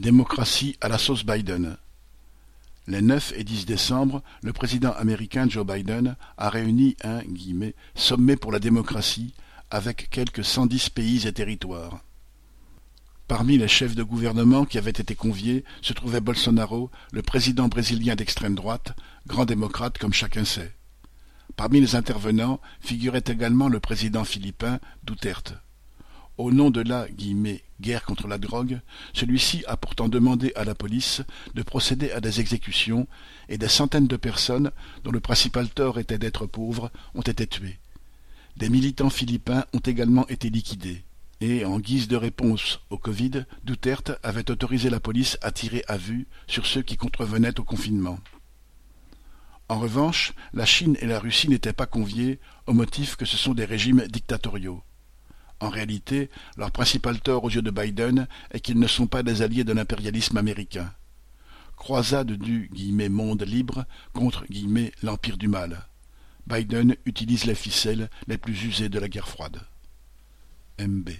Démocratie à la sauce Biden. Les 9 et 10 décembre, le président américain Joe Biden a réuni un « sommet pour la démocratie » avec quelques 110 pays et territoires. Parmi les chefs de gouvernement qui avaient été conviés se trouvait Bolsonaro, le président brésilien d'extrême droite, grand démocrate comme chacun sait. Parmi les intervenants figurait également le président philippin Duterte. Au nom de la « guerre contre la drogue », celui-ci a pourtant demandé à la police de procéder à des exécutions et des centaines de personnes, dont le principal tort était d'être pauvres, ont été tuées. Des militants philippins ont également été liquidés. Et, en guise de réponse au Covid, Duterte avait autorisé la police à tirer à vue sur ceux qui contrevenaient au confinement. En revanche, la Chine et la Russie n'étaient pas conviées au motif que ce sont des régimes dictatoriaux. En réalité, leur principal tort aux yeux de Biden est qu'ils ne sont pas des alliés de l'impérialisme américain. Croisade du « monde libre » contre « l'empire du mal ». Biden utilise les ficelles les plus usées de la guerre froide. MB